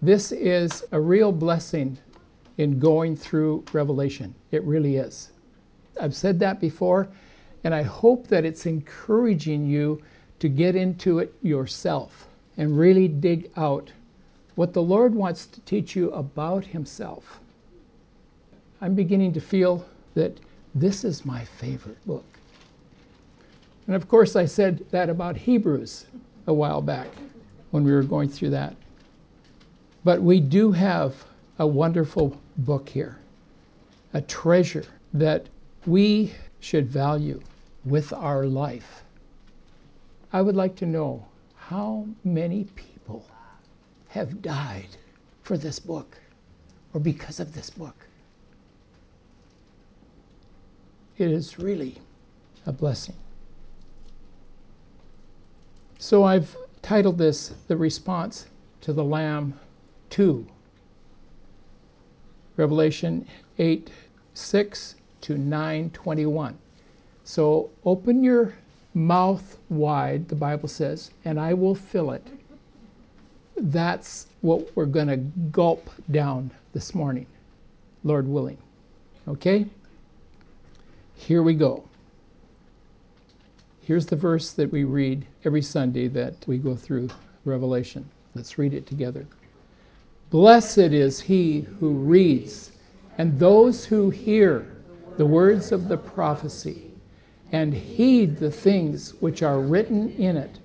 This is a real blessing in going through Revelation. It really is. I've said that before, and I hope that it's encouraging you to get into it yourself and really dig out what the Lord wants to teach you about Himself. I'm beginning to feel that this is my favorite book. And of course, I said that about Hebrews a while back when we were going through that. But we do have a wonderful book here, a treasure that we should value with our life. I would like to know how many people have died for this book or because of this book. It is really a blessing. So I've titled this The Response to the Lamb 2. Revelation 8 6 to 921. So open your mouth wide, the Bible says, and I will fill it. That's what we're going to gulp down this morning, Lord willing. Okay? Here we go. Here's the verse that we read every Sunday that we go through Revelation. Let's read it together. Blessed is he who reads, and those who hear the words of the prophecy, and heed the things which are written in it,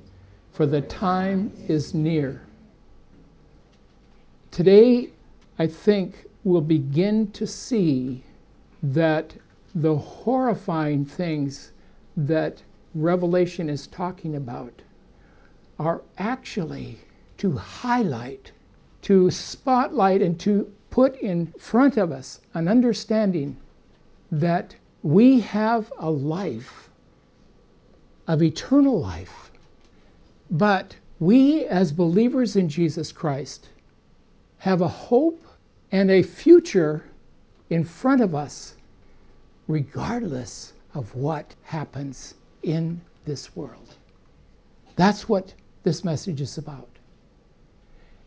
for the time is near. Today, I think we'll begin to see that the horrifying things that Revelation is talking about are actually to highlight, to spotlight, and to put in front of us an understanding that we have a life of eternal life. But we, as believers in Jesus Christ, have a hope and a future in front of us, regardless of what happens in this world. That's what this message is about.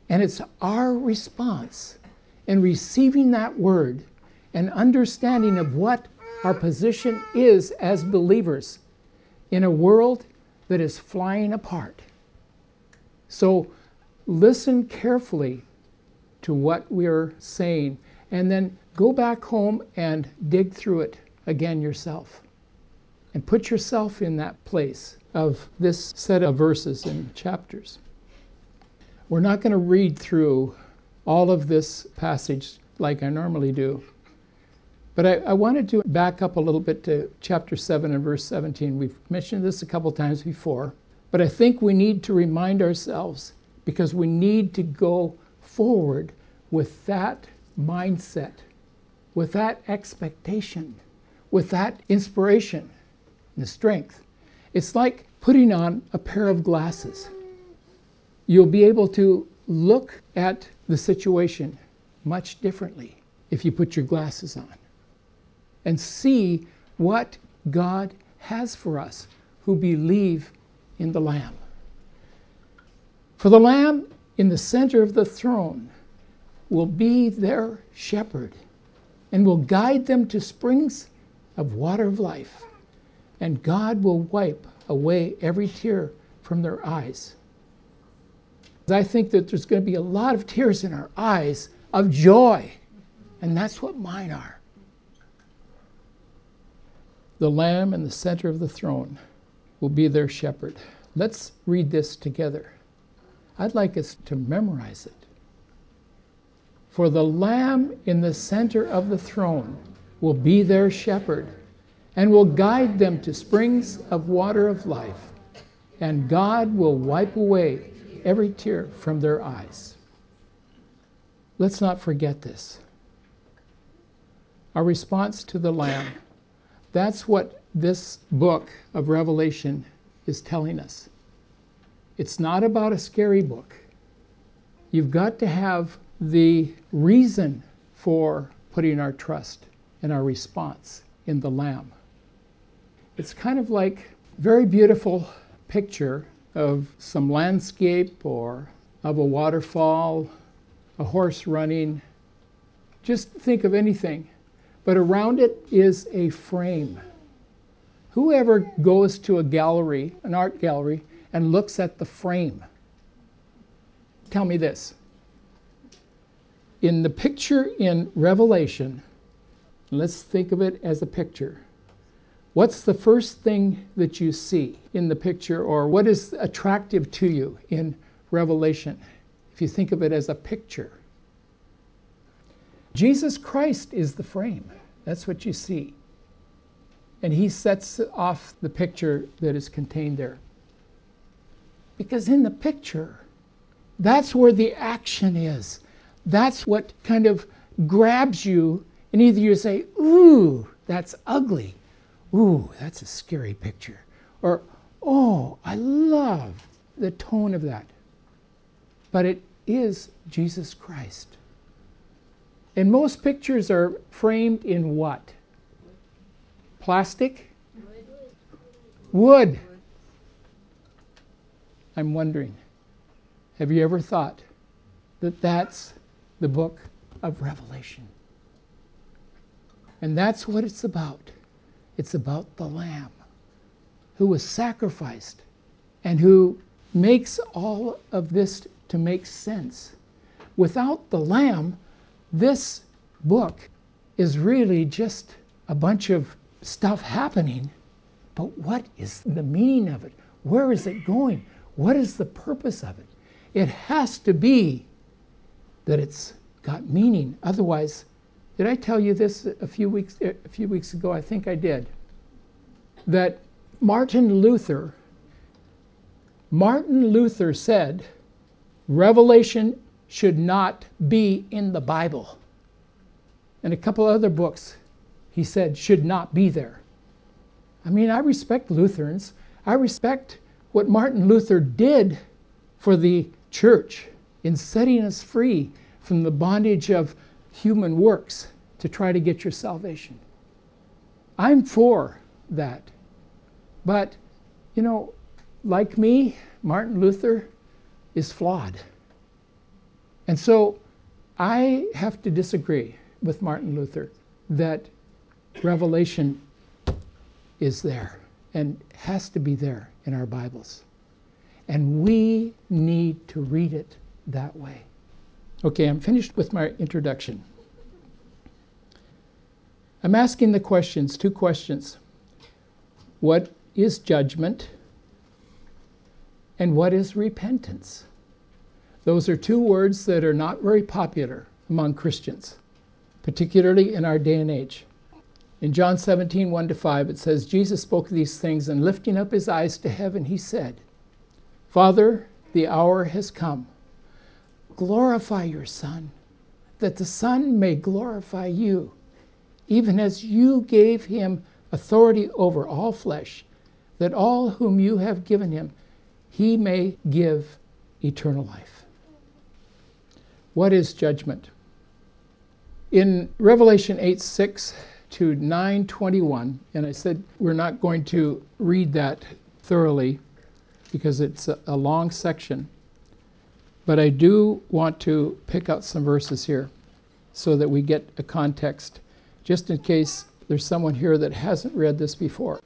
And it's our response in receiving that word and understanding of what our position is as believers in a world that is flying apart. So listen carefully to what we're saying and then go back home and dig through it again yourself and put yourself in that place of this set of verses and chapters. We're not going to read through all of this passage like I normally do. But I, I, wanted to back up a little bit to chapter 7 and verse 17. We've mentioned this a couple times before, but I think we need to remind ourselves because we need to go forward with that mindset, with that expectation, with that inspiration the strength. It's like putting on a pair of glasses. You'll be able to look at the situation much differently if you put your glasses on and see what God has for us who believe in the Lamb. For the Lamb in the center of the throne will be their shepherd and will guide them to springs of water of life and God will wipe away every tear from their eyes. I think that there's going to be a lot of tears in our eyes of joy, and that's what mine are. The Lamb in the center of the throne will be their shepherd. Let's read this together. I'd like us to memorize it. For the Lamb in the center of the throne will be their shepherd and will guide them to springs of water of life, and God will wipe away every tear from their eyes. Let's not forget this. Our response to the Lamb. That's what this book of Revelation is telling us. It's not about a scary book. You've got to have the reason for putting our trust and our response in the Lamb. It's kind of like a very beautiful picture of some landscape or of a waterfall a horse running. Just think of anything. But around it is a frame. Whoever goes to a gallery, an art gallery, and looks at the frame, tell me this. In the picture in Revelation, let's think of it as a picture. What's the first thing that you see in the picture, or what is attractive to you in Revelation? If you think of it as a picture, Jesus Christ is the frame. That's what you see. And he sets off the picture that is contained there. Because in the picture, that's where the action is. That's what kind of grabs you, and either you say, Ooh, that's ugly, Ooh, that's a scary picture. Or, oh, I love the tone of that. But it is Jesus Christ. And most pictures are framed in what? Plastic? Wood. I'm wondering, have you ever thought that that's the book of Revelation? And that's what it's about. It's about the Lamb who was sacrificed and who makes all of this to make sense. Without the Lamb, this book is really just a bunch of stuff happening. But what is the meaning of it? Where is it going? What is the purpose of it? It has to be that it's got meaning. Otherwise, did I tell you this a few weeks a few weeks ago? I think I did. That Martin Luther Martin Luther said Revelation should not be in the Bible. And a couple other books he said should not be there. I mean, I respect Lutherans. I respect what Martin Luther did for the church in setting us free from the bondage of human works to try to get your salvation. I'm for that. But, you know, like me, Martin Luther is flawed. And so I have to disagree with Martin Luther that Revelation is there and has to be there in our Bibles. And we need to read it that way. Okay, I'm finished with my introduction. I'm asking the questions, two questions. What is judgment? And what is repentance? Those are two words that are not very popular among Christians, particularly in our day and age. In John 17, 1 to 5, it says, Jesus spoke these things, and lifting up his eyes to heaven, he said, Father, the hour has come. Glorify your Son, that the Son may glorify you, even as you gave him authority over all flesh, that all whom you have given him, he may give eternal life. What is judgment? In Revelation 8 6 to 921, and I said we're not going to read that thoroughly because it's a, a long section, but I do want to pick out some verses here so that we get a context, just in case there's someone here that hasn't read this before.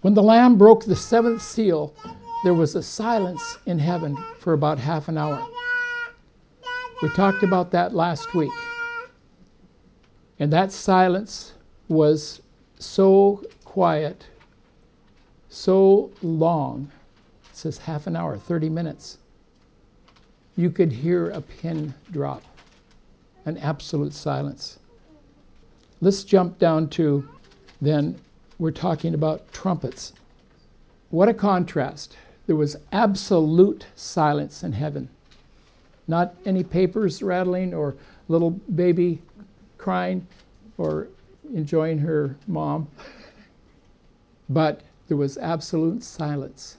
When the Lamb broke the seventh seal, there was a silence in heaven for about half an hour. We talked about that last week. And that silence was so quiet, so long. It says half an hour, 30 minutes. You could hear a pin drop, an absolute silence. Let's jump down to then, we're talking about trumpets. What a contrast. There was absolute silence in heaven. Not any papers rattling or little baby crying or enjoying her mom. But there was absolute silence.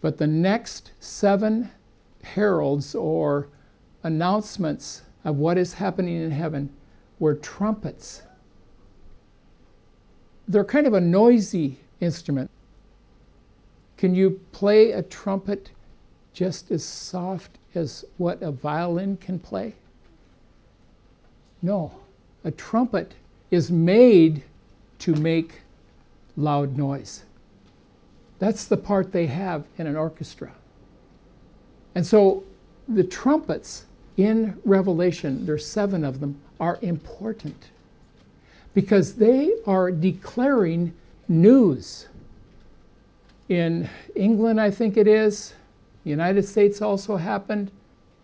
But the next seven heralds or announcements of what is happening in heaven were trumpets. They're kind of a noisy instrument. Can you play a trumpet just as soft as what a violin can play? No. A trumpet is made to make loud noise. That's the part they have in an orchestra. And so the trumpets in Revelation, there's seven of them, are important because they are declaring news. In England, I think it is, the United States also happened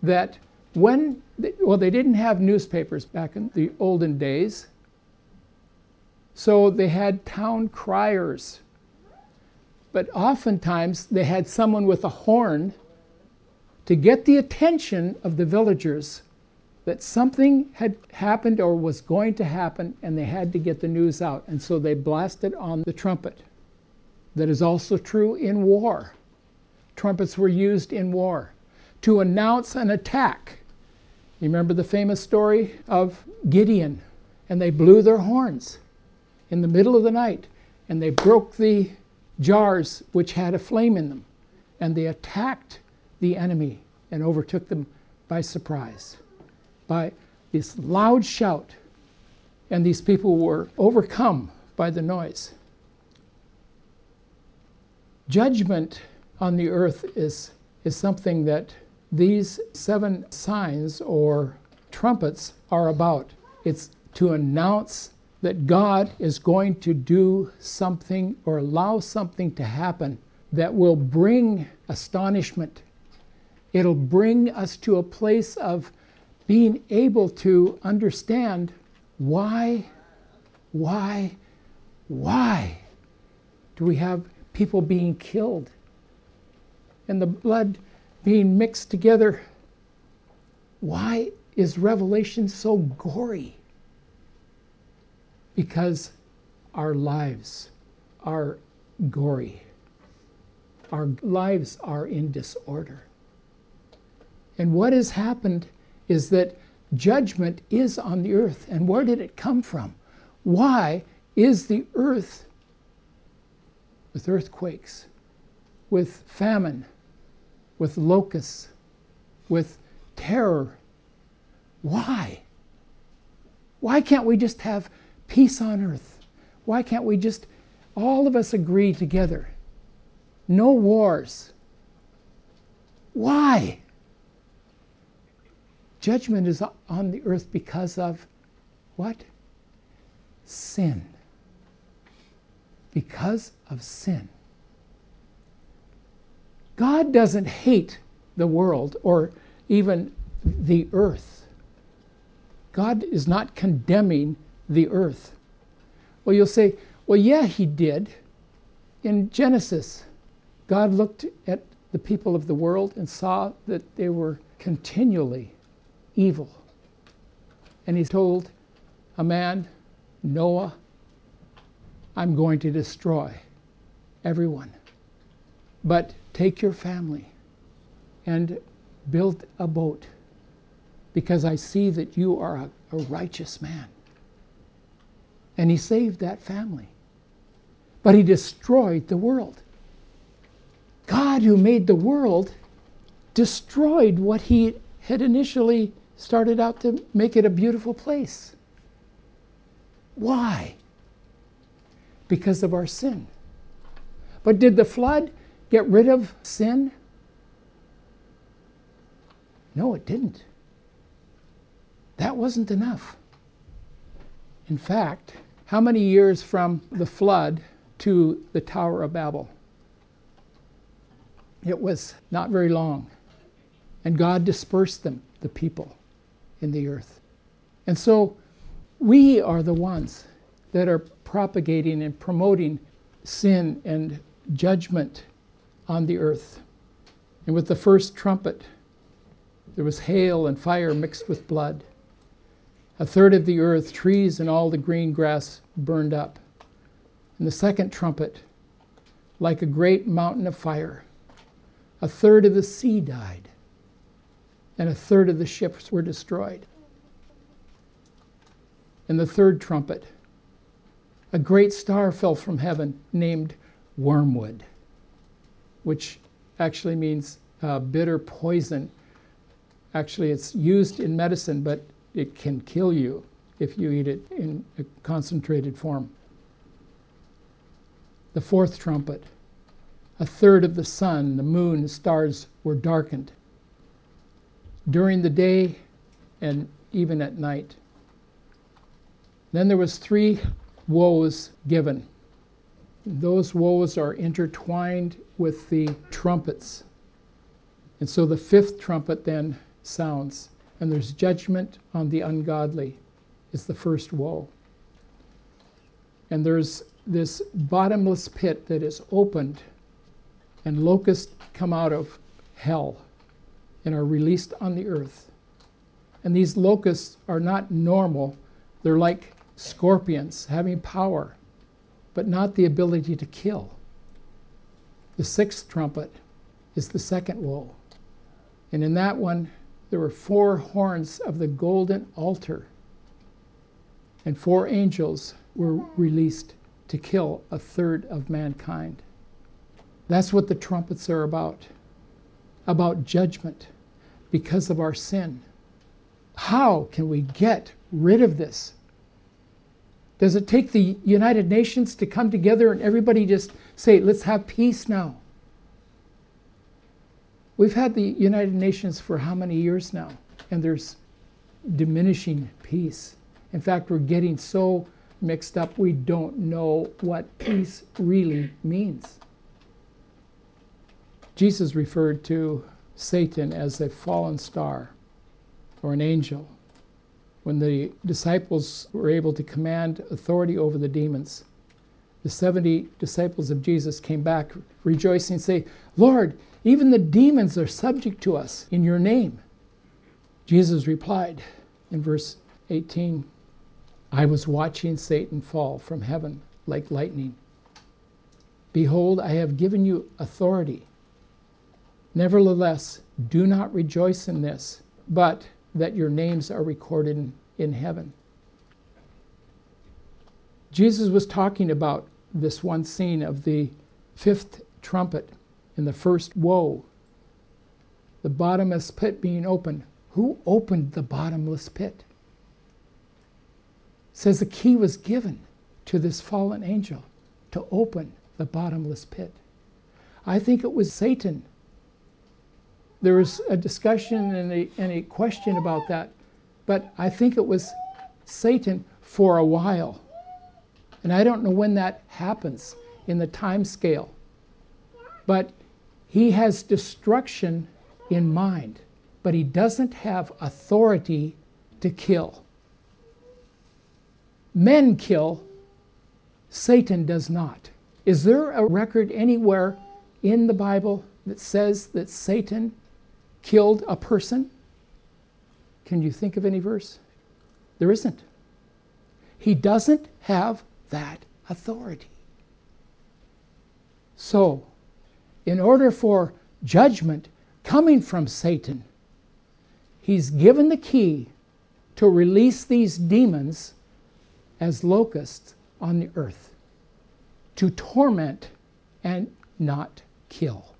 that when, they, well, they didn't have newspapers back in the olden days, so they had town criers. But oftentimes they had someone with a horn to get the attention of the villagers that something had happened or was going to happen and they had to get the news out. And so they blasted on the trumpet. That is also true in war. Trumpets were used in war to announce an attack. You remember the famous story of Gideon, and they blew their horns in the middle of the night, and they broke the jars which had a flame in them, and they attacked the enemy and overtook them by surprise by this loud shout, and these people were overcome by the noise. Judgment on the earth is, is something that these seven signs or trumpets are about. It's to announce that God is going to do something or allow something to happen that will bring astonishment. It'll bring us to a place of being able to understand why, why, why do we have people being killed and the blood being mixed together? Why is Revelation so gory? Because our lives are gory. Our lives are in disorder. And what has happened is that judgment is on the earth. And where did it come from? Why is the earth with earthquakes, with famine, with locusts, with terror? Why? Why can't we just have peace on earth? Why can't we just, all of us agree together? No wars. Why? Judgment is on the earth because of what? Sin. Because of sin. God doesn't hate the world or even the earth. God is not condemning the earth. Well, you'll say, well, yeah, he did. In Genesis, God looked at the people of the world and saw that they were continually evil. And he told a man, Noah, I'm going to destroy everyone. But take your family and build a boat because I see that you are a, a righteous man. And he saved that family. But he destroyed the world. God, who made the world, destroyed what he had initially started out to make it a beautiful place. Why? Because of our sin. But did the flood get rid of sin? No, it didn't. That wasn't enough. In fact, how many years from the flood to the Tower of Babel? It was not very long. And God dispersed them, the people in the earth. And so we are the ones that are propagating and promoting sin and judgment on the earth. And with the first trumpet, there was hail and fire mixed with blood. A third of the earth, trees, and all the green grass burned up. And the second trumpet, like a great mountain of fire, a third of the sea died and a third of the ships were destroyed. In the third trumpet, a great star fell from heaven named Wormwood, which actually means uh, bitter poison. Actually, it's used in medicine, but it can kill you if you eat it in a concentrated form. The fourth trumpet. A third of the sun, the moon, and stars were darkened during the day and even at night. Then there was three woes given. Those woes are intertwined with the trumpets. And so the fifth trumpet then sounds, and there's judgment on the ungodly, is the first woe. And there's this bottomless pit that is opened, and locusts come out of hell and are released on the earth. And these locusts are not normal, they're like scorpions having power, but not the ability to kill. The sixth trumpet is the second woe. And in that one, there were four horns of the golden altar, and four angels were released to kill a third of mankind. That's what the trumpets are about about judgment because of our sin. How can we get rid of this? Does it take the United Nations to come together and everybody just say, let's have peace now? We've had the United Nations for how many years now? And there's diminishing peace. In fact, we're getting so mixed up we don't know what peace really means. Jesus referred to Satan as a fallen star or an angel. When the disciples were able to command authority over the demons, the 70 disciples of Jesus came back rejoicing and say, Lord, even the demons are subject to us in your name. Jesus replied in verse 18, I was watching Satan fall from heaven like lightning. Behold, I have given you authority Nevertheless, do not rejoice in this, but that your names are recorded in, heaven. Jesus was talking about this one scene of the fifth trumpet in the first woe, the bottomless pit being opened. Who opened the bottomless pit? It says the key was given to this fallen angel to open the bottomless pit. I think it was Satan there was a discussion and a, and a question about that, but I think it was Satan for a while. And I don't know when that happens in the time scale. But he has destruction in mind, but he doesn't have authority to kill. Men kill, Satan does not. Is there a record anywhere in the Bible that says that Satan killed a person? Can you think of any verse? There isn't. He doesn't have that authority. So, in order for judgment coming from Satan, he's given the key to release these demons as locusts on the earth to torment and not kill.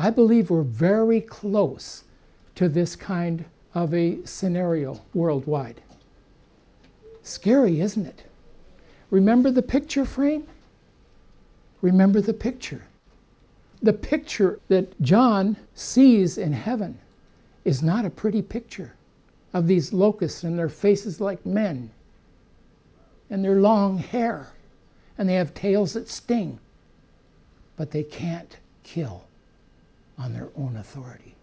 I believe we're very close to this kind of a scenario worldwide. Scary, isn't it? Remember the picture frame? Remember the picture. The picture that John sees in heaven is not a pretty picture of these locusts and their faces like men and their long hair and they have tails that sting, but they can't kill on their own authority.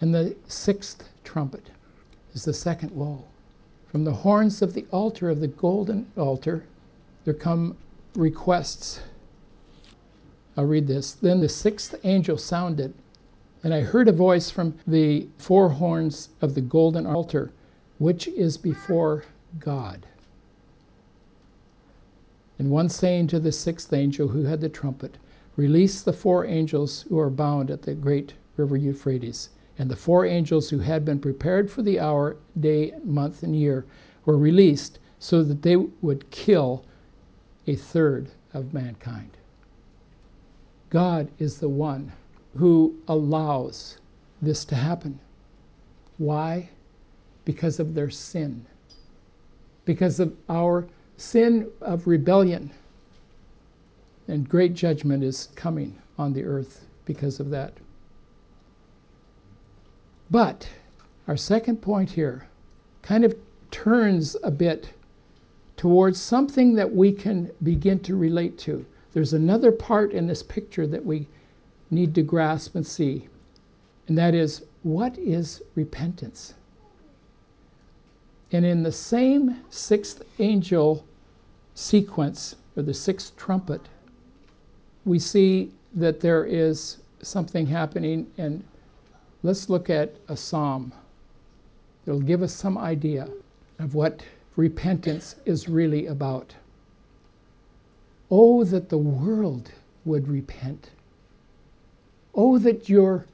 And the sixth trumpet is the second woe. From the horns of the altar of the golden altar, there come requests. I'll read this. Then the sixth angel sounded, and I heard a voice from the four horns of the golden altar, which is before God. And one saying to the sixth angel who had the trumpet, Release the four angels who are bound at the great river Euphrates. And the four angels who had been prepared for the hour, day, month, and year were released so that they would kill a third of mankind. God is the one who allows this to happen. Why? Because of their sin. Because of our sin of rebellion. And great judgment is coming on the earth because of that. But our second point here kind of turns a bit towards something that we can begin to relate to. There's another part in this picture that we need to grasp and see, and that is what is repentance? And in the same sixth angel sequence, or the sixth trumpet, we see that there is something happening, and let's look at a psalm. It'll give us some idea of what repentance is really about. Oh, that the world would repent. Oh, that your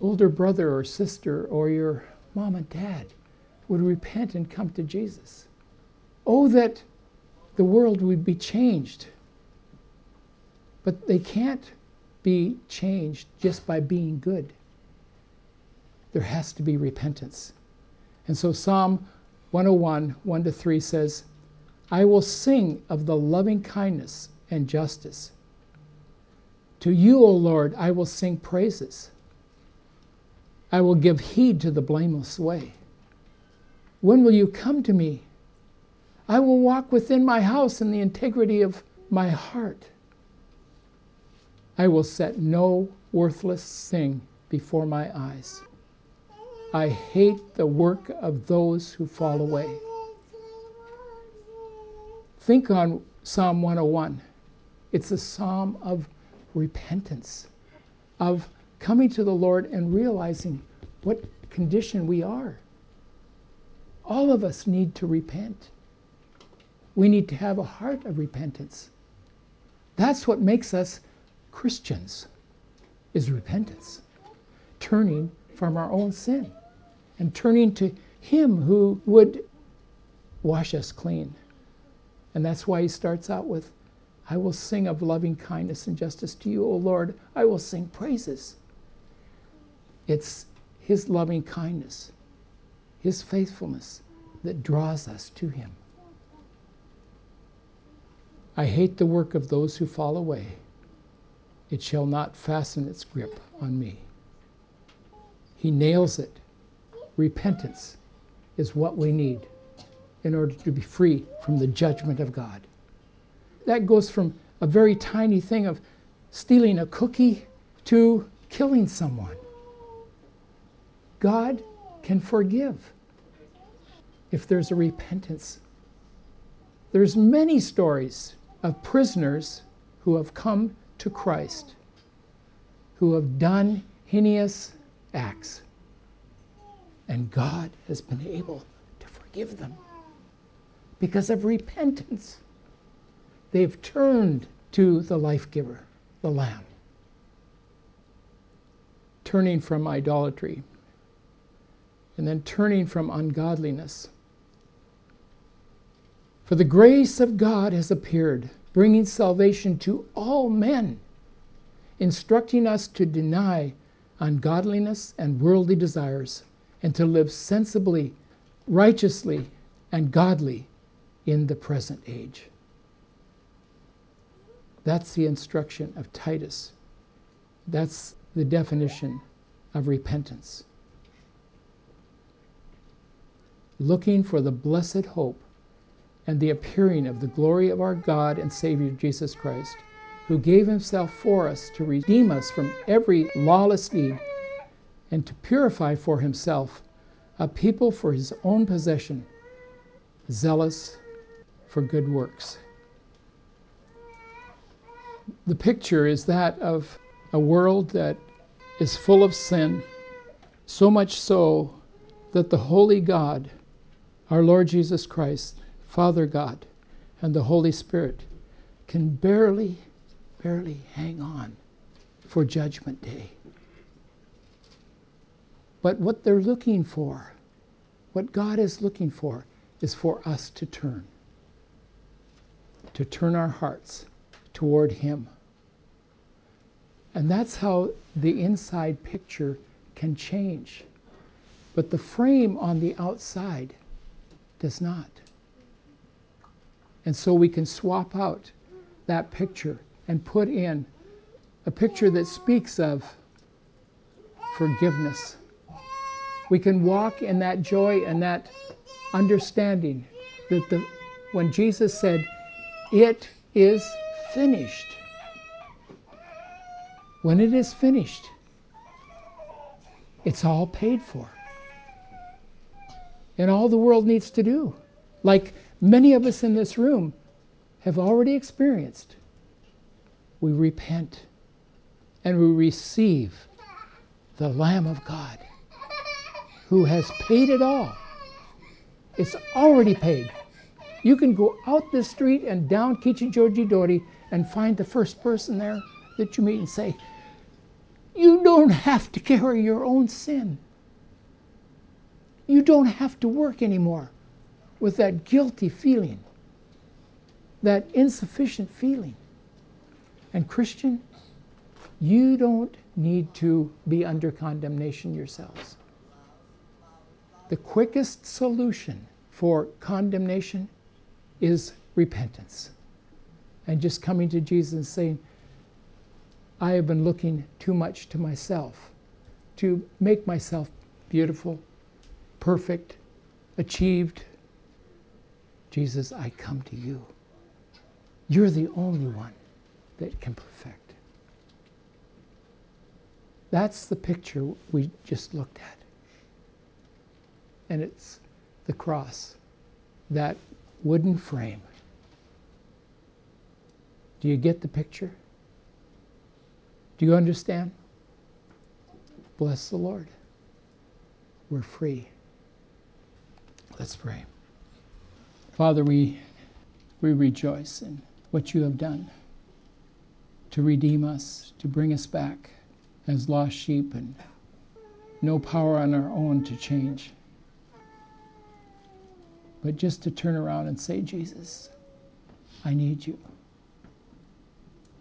older brother or sister or your mom and dad would repent and come to Jesus. Oh, that the world would be changed. But they can't be changed just by being good. There has to be repentance. And so Psalm 101, 1 to 3 says, I will sing of the loving kindness and justice. To you, O Lord, I will sing praises. I will give heed to the blameless way. When will you come to me? I will walk within my house in the integrity of my heart. I will set no worthless thing before my eyes. I hate the work of those who fall away. Think on Psalm 101. It's a psalm of repentance, of coming to the Lord and realizing what condition we are. All of us need to repent. We need to have a heart of repentance. That's what makes us Christians is repentance, turning from our own sin and turning to Him who would wash us clean. And that's why he starts out with, I will sing of loving kindness and justice to you, O Lord. I will sing praises. It's his loving kindness, his faithfulness that draws us to him. I hate the work of those who fall away. It shall not fasten its grip on me. He nails it repentance is what we need in order to be free from the judgment of God. That goes from a very tiny thing of stealing a cookie to killing someone. God can forgive if there's a repentance. There's many stories of prisoners who have come to Christ, who have done heinous acts and God has been able to forgive them because of repentance. They've turned to the life giver, the Lamb, turning from idolatry and then turning from ungodliness. For the grace of God has appeared, bringing salvation to all men, instructing us to deny ungodliness and worldly desires and to live sensibly, righteously, and godly in the present age. That's the instruction of Titus. That's the definition of repentance. Looking for the blessed hope and the appearing of the glory of our God and Savior Jesus Christ, who gave himself for us to redeem us from every lawless deed and to purify for himself a people for his own possession, zealous for good works. The picture is that of a world that is full of sin, so much so that the Holy God, our Lord Jesus Christ, Father God, and the Holy Spirit can barely, barely hang on for Judgment Day. But what they're looking for, what God is looking for, is for us to turn, to turn our hearts toward Him. And that's how the inside picture can change. But the frame on the outside does not. And so we can swap out that picture and put in a picture that speaks of forgiveness. We can walk in that joy and that understanding that the, when Jesus said, It is finished, when it is finished, it's all paid for. And all the world needs to do, like many of us in this room have already experienced, we repent and we receive the Lamb of God who has paid it all. It's already paid. You can go out this street and down Kichijoji Dori and find the first person there that you meet and say, You don't have to carry your own sin. You don't have to work anymore with that guilty feeling, that insufficient feeling. And, Christian, you don't need to be under condemnation yourselves. The quickest solution for condemnation is repentance and just coming to Jesus and saying, I have been looking too much to myself to make myself beautiful, perfect, achieved. Jesus, I come to you. You're the only one that can perfect. That's the picture we just looked at. And it's the cross, that wooden frame. Do you get the picture? Do you understand? Bless the Lord. We're free. Let's pray. Father, we, we rejoice in what you have done to redeem us, to bring us back as lost sheep, and no power on our own to change. But just to turn around and say, Jesus, I need you.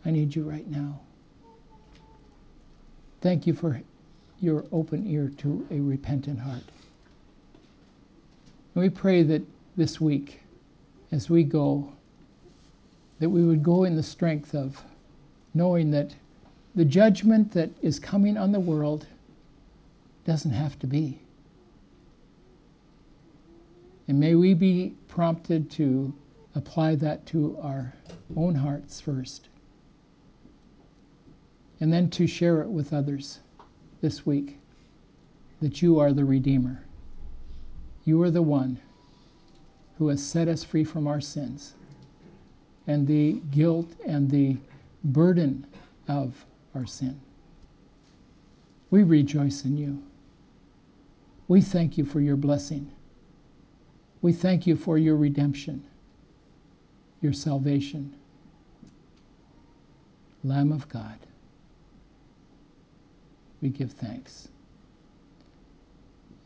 I need you right now. Thank you for your open ear to a repentant heart. And we pray that this week, as we go, that we would go in the strength of knowing that the judgment that is coming on the world doesn't have to be. And may we be prompted to apply that to our own hearts first, and then to share it with others this week that you are the Redeemer. You are the one who has set us free from our sins and the guilt and the burden of our sin. We rejoice in you. We thank you for your blessing. We thank you for your redemption, your salvation. Lamb of God, we give thanks.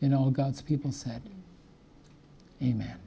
And all God's people said, Amen.